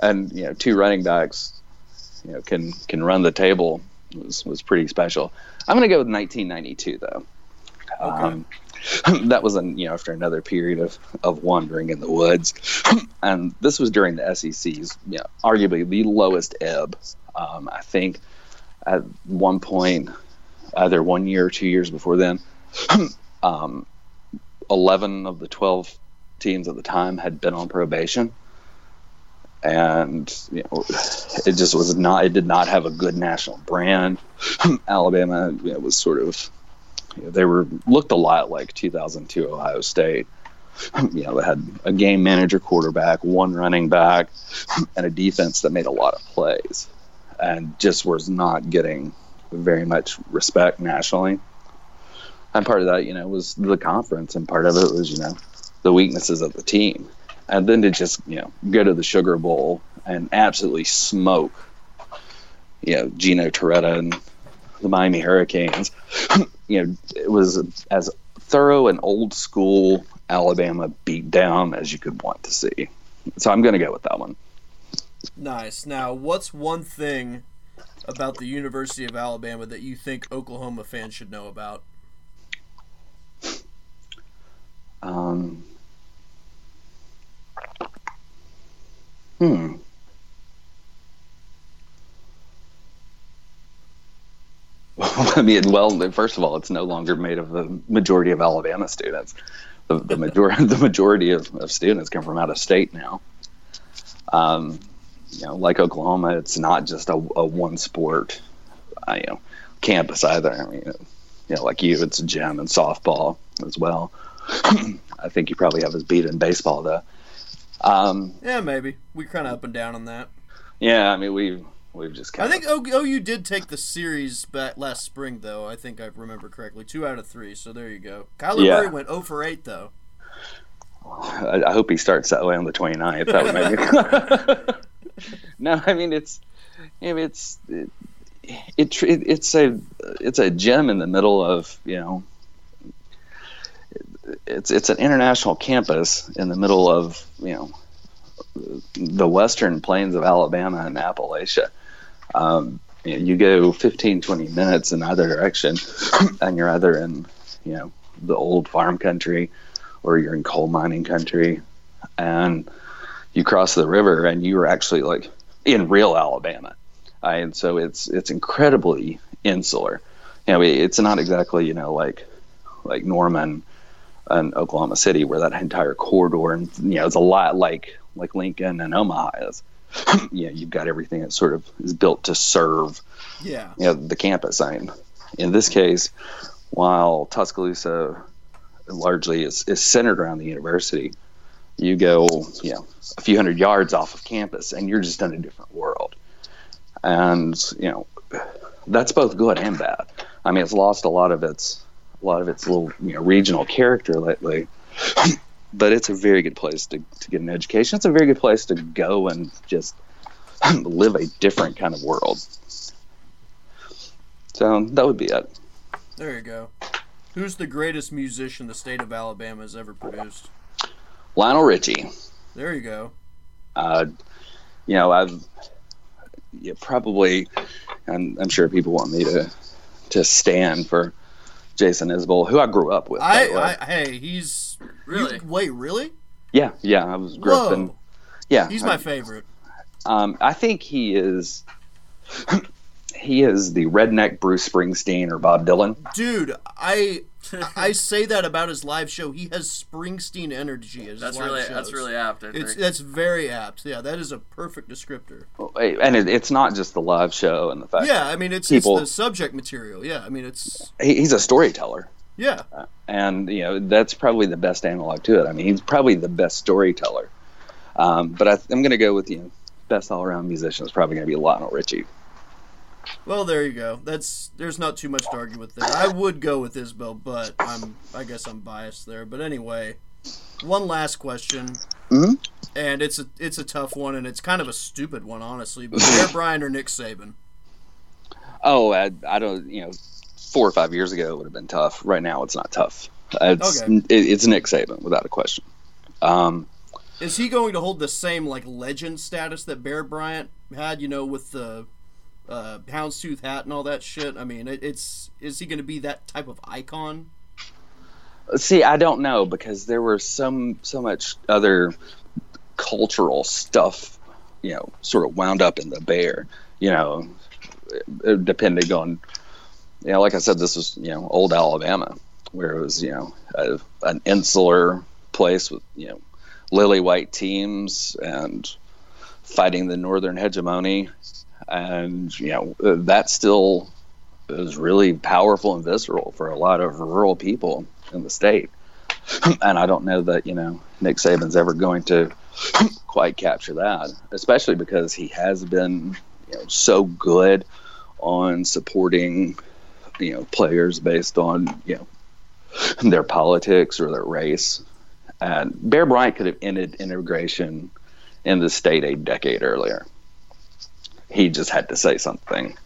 and you know two running backs, you know can can run the table was was pretty special. I'm gonna go with 1992 though. Um, (laughs) that was an, you know after another period of, of wandering in the woods, (laughs) and this was during the SEC's you know, arguably the lowest ebb. Um, I think at one point, either one year or two years before then, (clears throat) um, 11 of the 12 teams at the time had been on probation. And you know, it just was not. It did not have a good national brand. (laughs) Alabama you know, was sort of. They were looked a lot like 2002 Ohio State. (laughs) You know, they had a game manager, quarterback, one running back, (laughs) and a defense that made a lot of plays, and just was not getting very much respect nationally and part of that, you know, was the conference, and part of it was, you know, the weaknesses of the team, and then to just, you know, go to the Sugar Bowl and absolutely smoke, you know, Gino Torretta and the Miami Hurricanes. (clears throat) you know, it was as thorough and old school Alabama beat down as you could want to see. So I'm going to go with that one. Nice. Now, what's one thing about the University of Alabama that you think Oklahoma fans should know about? Um, hmm. (laughs) I mean, well, first of all, it's no longer made of the majority of Alabama students. The, the majority, (laughs) the majority of, of students come from out of state now. Um, you know, like Oklahoma, it's not just a, a one sport, uh, you know, campus either. I mean, you know, like you, it's gym and softball as well. (clears throat) I think you probably have us beat in baseball though. Um, Yeah, maybe. We're kind of up and down on that. yeah, I mean we've we've just I think O- OU did take the series back last spring, though. I think I remember correctly. Two out of three, so there you go. Kyler Yeah. Murray went 0 for 8, though. I, I hope he starts that way on the 29th. That would make me. (laughs) no, I mean it's, I mean, it's it, it, it's a it's a gem in the middle of you know. It's it's an international campus in the middle of you know the western plains of Alabama and Appalachia. Um, you, know, you go 15, 20 minutes in either direction, (coughs) and you're either in you know the old farm country or you're in coal mining country and you cross the river and you're actually like in real Alabama. Uh, and so it's it's incredibly insular. You know, it's not exactly, you know, like like Norman and Oklahoma City where that entire corridor and you know, it's a lot like like Lincoln and Omaha is. (clears throat) you know, you've got everything that sort of is built to serve Yeah. you know, the campus. I mean, in this case, while Tuscaloosa largely is, is centered around the university, you go, you know, a few hundred yards off of campus and you're just in a different world. And, you know, that's both good and bad. I mean, it's lost a lot of its a lot of its little, you know, regional character lately. (clears throat) but it's a very good place to, to get an education. It's a very good place to go and just (clears throat) live a different kind of world. So that would be it. There you go. Who's the greatest musician the state of Alabama has ever produced? Lionel Richie. There you go. Uh, you know, I've yeah, probably and I'm sure people want me to to stand for Jason Isbell, who I grew up with. by the way. I, I hey, he's Really? you- wait, really? yeah, yeah, I was grew up in. Yeah, he's I- my favorite. Um, I think he is. (clears throat) he is the redneck Bruce Springsteen or Bob Dylan. Dude, I (laughs) I say that about his live show. He has Springsteen energy as his That's live really shows. that's really apt. I It's that's very apt. Yeah, that is a perfect descriptor. And it, it's not just the live show and the fact. Yeah, I mean it's People- it's the subject material. Yeah, I mean it's he, he's a storyteller. yeah. and you know that's probably the best analog to it. I mean, he's probably the best storyteller. Um, but I, I'm going to go with you know, best all-around musician is probably going to be Lionel Richie. Well, there you go. That's there's not too much to argue with there. I would go with Isbell, but I'm I guess I'm biased there. But anyway, one last question, Mhm. and it's a it's a tough one, and it's kind of a stupid one, honestly. But Bear (laughs) Bryant or Nick Saban? Oh, I, I don't. You know, four or five years ago it would have been tough. Right now, it's not tough. It's Okay. it, it's Nick Saban without a question. Um, Is he going to hold the same like legend status that Bear Bryant had? You know, with the uh, houndstooth hat and all that shit. I mean, it, it's is he going to be that type of icon? See, I don't know because there were some so much other cultural stuff, you know, sort of wound up in the bear. You know, depending on, you know, like I said, this was you know old Alabama, where it was you know a, an insular place with you know lily white teams and fighting the northern hegemony, and you know that still is really powerful and visceral for a lot of rural people in the state. (clears throat) and I don't know that, you know, Nick Saban's ever going to (clears throat) quite capture that, especially because he has been, you know, so good on supporting, you know, players based on, you know, their politics or their race. And Bear Bryant could have ended integration in the state a decade earlier. He just had to say something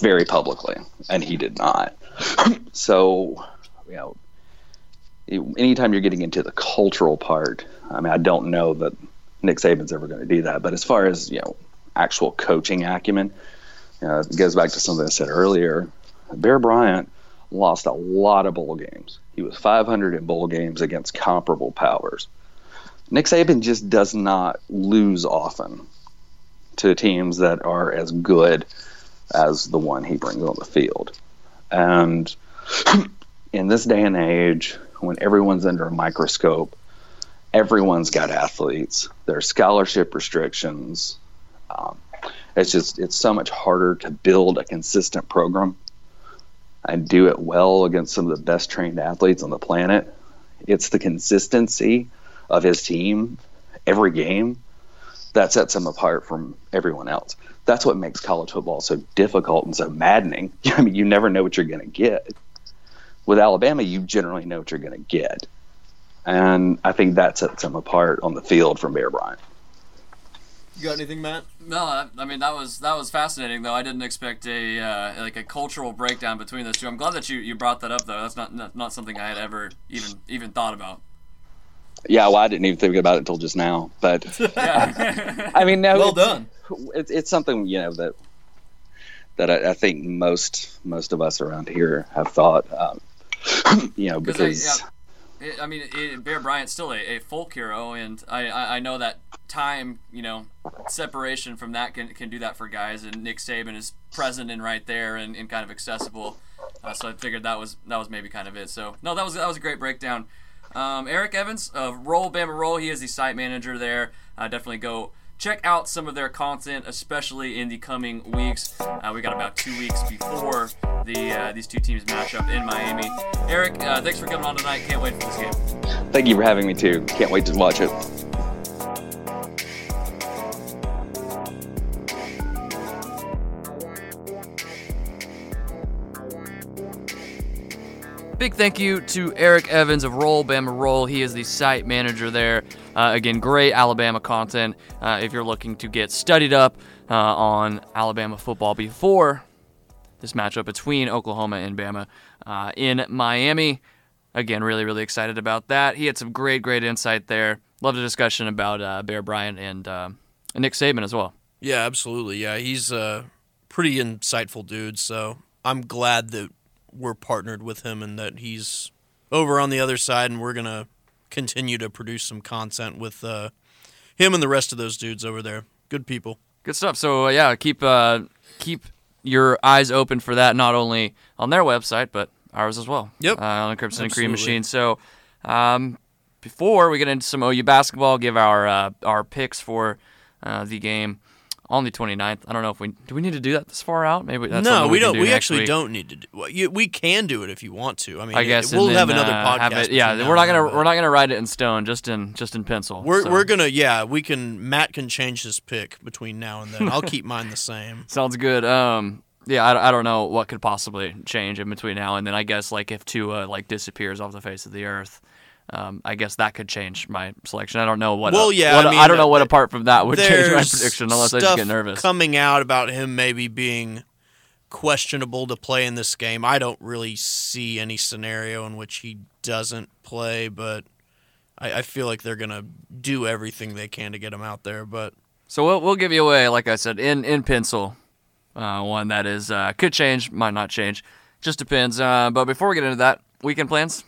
very publicly, and he did not. (laughs) so, you know, anytime you're getting into the cultural part, I mean, I don't know that Nick Saban's ever going to do that. But as far as you know, actual coaching acumen, you know, it goes back to something I said earlier. Bear Bryant lost a lot of bowl games. He was 500 in bowl games against comparable powers. Nick Saban just does not lose often to teams that are as good as the one he brings on the field. And (clears throat) in this day and age, when everyone's under a microscope, everyone's got athletes. There's scholarship restrictions. Um, it's just it's so much harder to build a consistent program and do it well against some of the best trained athletes on the planet. It's the consistency of his team every game that sets him apart from everyone else. That's what makes college football so difficult and so maddening. (laughs) I mean, you never know what you're going to get. With Alabama, you generally know what you're going to get. And I think that sets him apart on the field from Bear Bryant. You got anything, Matt? No, I- I mean that was that was fascinating though. I didn't expect a uh, like a cultural breakdown between those two. I'm glad that you, you brought that up though. That's not, not not something I had ever even even thought about. Yeah, well, I didn't even think about it until just now. But (laughs) Yeah. (laughs) I mean, no, Well it's- done. It's, it's something you know that that I, I think most most of us around here have thought. Um, (laughs) you know, 'Cause I- because yeah. It, I mean, it, Bear Bryant's still a, a folk hero, and I, I, I know that time, you know, separation from that can, can do that for guys. And Nick Saban is present and right there and, and kind of accessible. Uh, so I figured that was that was maybe kind of it. So no, that was that was a great breakdown. Um, Eric Evans of Roll Bama Roll, he is the site manager there. Uh, definitely go check out some of their content, especially in the coming weeks. Uh, we got about two weeks before the uh, these two teams match up in Miami. Eric, uh, thanks for coming on tonight. Can't wait for this game. thank you for having me too. Can't wait to watch it. Big thank you to Eric Evans of Roll Bama Roll. He is the site manager there. Uh, again, great Alabama content uh, if you're looking to get studied up uh, on Alabama football before this matchup between Oklahoma and Bama uh, in Miami. Again, really, really excited about that. He had some great, great insight there. Love the discussion about uh, Bear Bryant and uh, Nick Saban as well. Yeah, absolutely. Yeah, he's a pretty insightful dude. So I'm glad that we're partnered with him and that he's over on the other side, and we're gonna continue to produce some content with uh, him and the rest of those dudes over there. Good people. Good stuff. So uh, yeah, keep uh, keep your eyes open for that, not only on their website but ours as well. Yep. Uh, on the Crimson and Cream Machine. So um, before we get into some OU basketball, give our uh, our picks for uh, the game on the 29th. I don't know if we do we need to do that this far out. Maybe that's no, we, can don't. do we actually week. don't need to. Do, well, you, we can do it if you want to. I mean, I guess we'll and have another uh, podcast. have it- yeah, we're not gonna we're not gonna write it in stone, just in just in pencil. We're So, we're gonna yeah. We can. Matt can change his pick between now and then. I'll (laughs) keep mine the same. sounds good. Um, yeah, I, I don't know what could possibly change in between now and then. I guess like if Tua like disappears off the face of the earth. Um, I guess that could change my selection. I don't know what. Well, uh, yeah, what- I mean, I don't know what uh, apart from that would change my prediction unless I just get nervous. Coming out about him maybe being questionable to play in this game. I don't really see any scenario in which he doesn't play, but I, I feel like they're gonna do everything they can to get him out there. But So we'll we'll give you away, like I said, in in pencil, uh, one that is uh, could change, might not change, just depends. Uh, but before we get into that, weekend plans.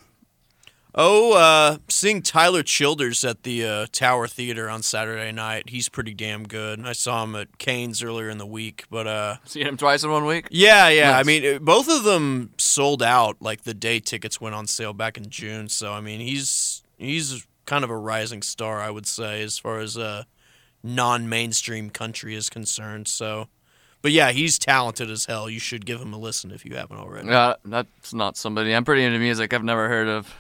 Oh, uh, seeing Tyler Childers at the uh, Tower Theater on Saturday night, he's pretty damn good. I saw him at Cain's earlier in the week, but uh, Seeing him twice in one week. Yeah, yeah. I mean, it- both of them sold out. Like the day tickets went on sale back in June. So I mean, he's he's kind of a rising star, I would say, as far as uh, non-mainstream country is concerned. So, but yeah, he's talented as hell. You should give him a listen if you haven't already. Uh, that's not somebody. I'm pretty into music. I've never heard of.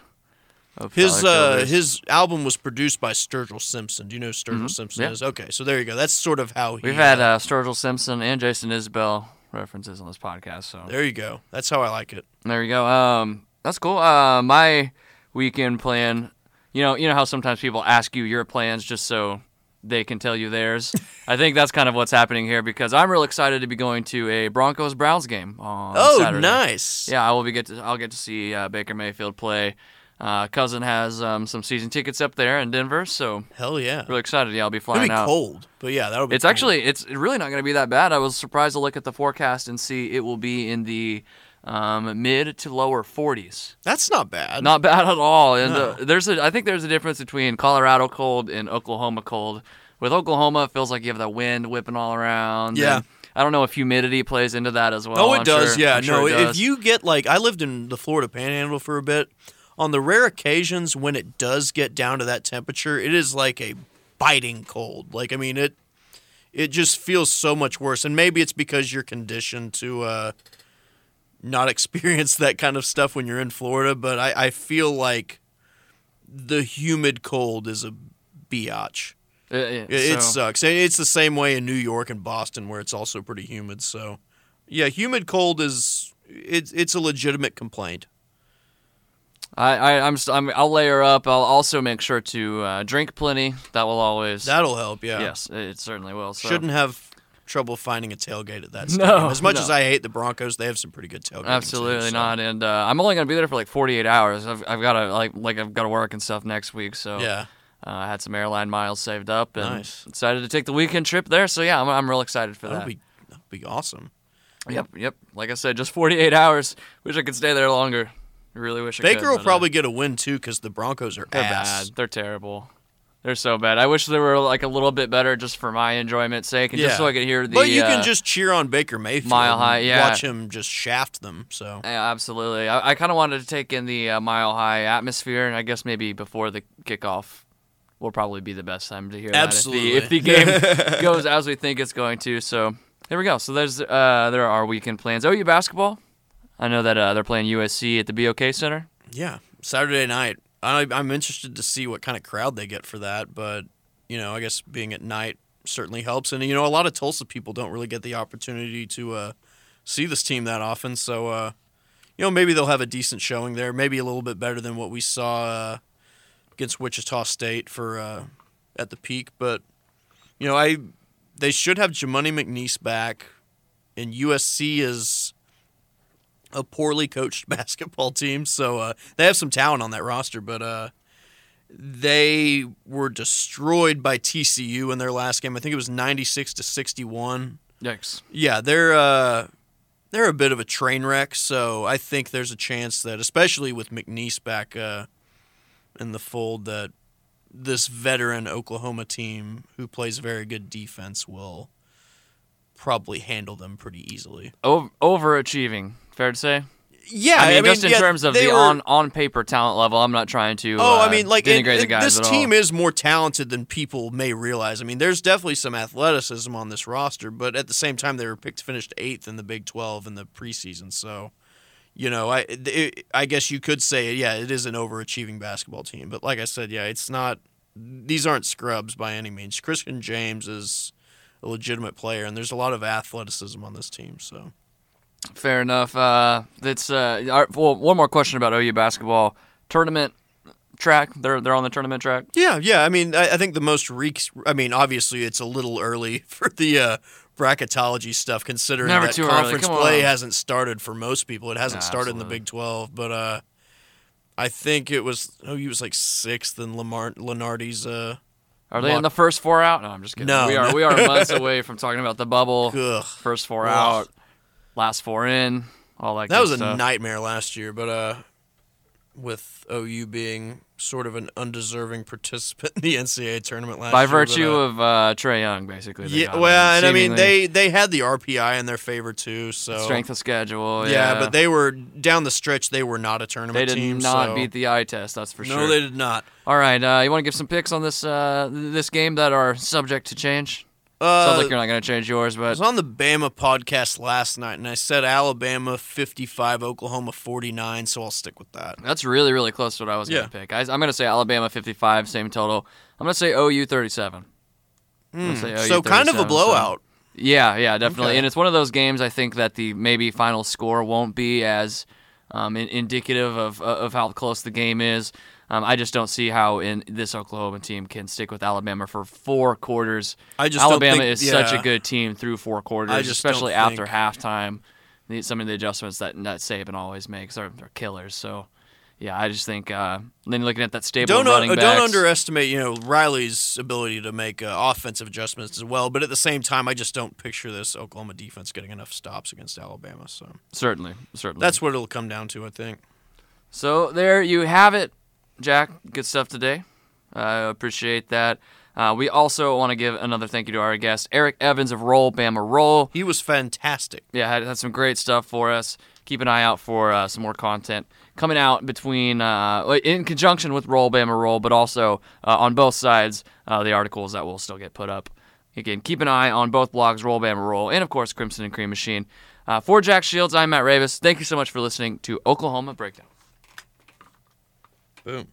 Of His uh, his album was produced by Sturgill Simpson. Do you know who Sturgill Simpson Mm-hmm. Yeah. is? Okay, so there you go. That's sort of how he. We've had uh, Sturgill Simpson and Jason Isbell references on this podcast, so there you go. That's how I like it. there you go. Um, that's cool. Uh, my weekend plan. You know, you know how sometimes people ask you your plans just so they can tell you theirs. (laughs) I think that's kind of what's happening here because I'm real excited to be going to a Broncos Browns game on Oh, Saturday. nice. Yeah, I will be get to I'll get to see uh, Baker Mayfield play. Uh, cousin has um, some season tickets up there in Denver, so Hell yeah. really excited. Yeah, I'll be It'll flying be out. cold, but yeah, that'll be. It's cool. actually it's really not going to be that bad. I was surprised to look at the forecast and see it will be in the um, mid to lower 40s. that's not bad. Not bad at all. And No. uh, there's a I think there's a difference between Colorado cold and Oklahoma cold. With Oklahoma, it feels like you have that wind whipping all around. Yeah. and I don't know if humidity plays into that as well. Oh, it I'm does. sure- yeah. I'm sure no, it if you get like I lived in the Florida Panhandle for a bit. On the rare occasions when it does get down to that temperature, it is like a biting cold. Like I mean it it just feels so much worse. And maybe it's because you're conditioned to uh not (laughs) experience that kind of stuff when you're in Florida, but I, I feel like the humid cold is a biatch. Uh, yeah, It, it so- sucks. It's the same way in New York and Boston, where it's also pretty humid. So, yeah, humid cold is it's it's a legitimate complaint. I, I I'm, st- I'm I'll layer up. I'll also make sure to uh, drink plenty. That will always. That'll help. Yeah. Yes, it certainly will. So. Shouldn't have trouble finding a tailgate at that. (laughs) No, As much no. as I hate the Broncos, they have some pretty good tailgates. Absolutely not. And uh, I'm only gonna be there for like 48 hours. I've, I've got to like like I've got to work and stuff next week. So Yeah. uh, I had some airline miles saved up and Nice. decided to take the weekend trip there. So yeah, I'm I'm real excited for That'll that. be that'll be awesome. Yep, yep. Like I said, just 48 hours. Wish I could stay there longer. I really wish I could. Baker will uh, probably get a win too because the Broncos are They're ass. bad. They're terrible. They're so bad. I wish they were like a little bit better, just for my enjoyment's sake, and just so I could hear the. but you uh, can just cheer on Baker Mayfield. Mile High, yeah. Watch him just shaft them. So Yeah, absolutely. I, I kind of wanted to take in the uh, mile high atmosphere, and I guess maybe before the kickoff will probably be the best time to hear Absolutely. if the, if the game (laughs) goes as we think it's going to. So there we go. So there's uh, there are our weekend plans. OU basketball. I know that uh, they're playing USC at the BOK Center. Yeah, Saturday night. I, I'm interested to see what kind of crowd they get for that, but you know, I guess being at night certainly helps. And you know, a lot of Tulsa people don't really get the opportunity to uh, see this team that often, so uh, you know, maybe they'll have a decent showing there. Maybe a little bit better than what we saw uh, against Wichita State for uh, at the peak. But you know, I they should have Jamuni McNeace back, and USC is a poorly coached (laughs) basketball team, so uh, they have some talent on that roster, but uh, they were destroyed by TCU in their last game. I think it was ninety six to sixty one. Yikes. Yeah, they're uh, they're a bit of a train wreck. So I think there's a chance that, especially with McNeace back uh, in the fold, that this veteran Oklahoma team who plays very good defense will probably handle them pretty easily. O- overachieving, fair to say. Yeah, I mean, just in yeah, terms of the were- on on paper talent level, I'm not trying to. Oh, uh, I mean, like denigrate and- the guys this team all. is more talented than people may realize. I mean, there's definitely some athleticism on this roster, but at the same time, they were picked finished eighth in the Big 12 in the preseason. So, you know, I it, I guess you could say, yeah, it is an overachieving basketball team. But like I said, yeah, it's not. These aren't scrubs by any means. Christian James is a legitimate player, and there's a lot of athleticism on this team. So. Fair enough. Uh, that's uh, our- well, one more question about OU basketball tournament track. They're they're on the tournament track. Yeah, yeah. I mean, I, I think the most reeks. I mean, obviously, it's a little early (laughs) for the uh, bracketology stuff, considering Never that conference play hasn't started for most people. It hasn't Yeah, started in the. Big Twelve, but uh, I think it was. Oh, he was like sixth in Lamar Lunardi's. Uh, Are they in the first four out? No, I'm just kidding. No, we are no. we are months away from talking about the bubble. (laughs) ugh. First four Ugh. out, last four in, all that. That was a nightmare last year, but uh, with OU being sort of an undeserving participant in the NCAA tournament last by year. but, virtue uh, of uh, Trae Young, basically. yeah, well, and I mean they they had the RPI in their favor too, so strength of schedule. Yeah, Yeah, but they were down the stretch. They were not a tournament they did team. not so- beat the eye test. That's for no, sure. No, they did not. All right, uh, you want to give some picks on this uh, this game that are subject to change? Uh, Sounds like you're not going to change yours, but I was on the Bama podcast last night, and I said Alabama 55, Oklahoma 49, so I'll stick with that. that's really really close to what I was Yeah. going to pick. I, I'm going to say Alabama 55, same total. I'm going to say OU 37. I'm say OU so kind of a 37, so- blowout. Yeah, yeah, definitely. Okay. And it's one of those games I think that the maybe final score won't be as um, in- indicative of of how close the game is. Um, I just don't see how in this Oklahoma team can stick with Alabama for four quarters. I just Alabama think- is such a good team through four quarters, especially after think- halftime. Some of the adjustments that that Saban always makes are, are killers. So, yeah, I just think uh, then looking at that stable Don't running backs. don't underestimate you know Riley's ability to make uh, offensive adjustments as well, but at the same time, I just don't picture this Oklahoma defense getting enough stops against Alabama. So certainly, certainly. that's what it'll come down to, I think. So there you have it, Jack. Good stuff today. I appreciate that. Uh, we also want to give another thank you to our guest, Eric Evans of Roll Bama Roll. He was fantastic. Yeah, had, had some great stuff for us. Keep an eye out for uh, some more content coming out between, uh, in conjunction with Roll Bama Roll, but also uh, on both sides, uh, the articles that will still get put up. Again, keep an eye on both blogs, Roll Bama Roll, and of course, Crimson and Cream Machine. Uh, for Jack Shields, I'm Matt Ravis. Thank you so much for listening to Oklahoma Breakdown. Boom.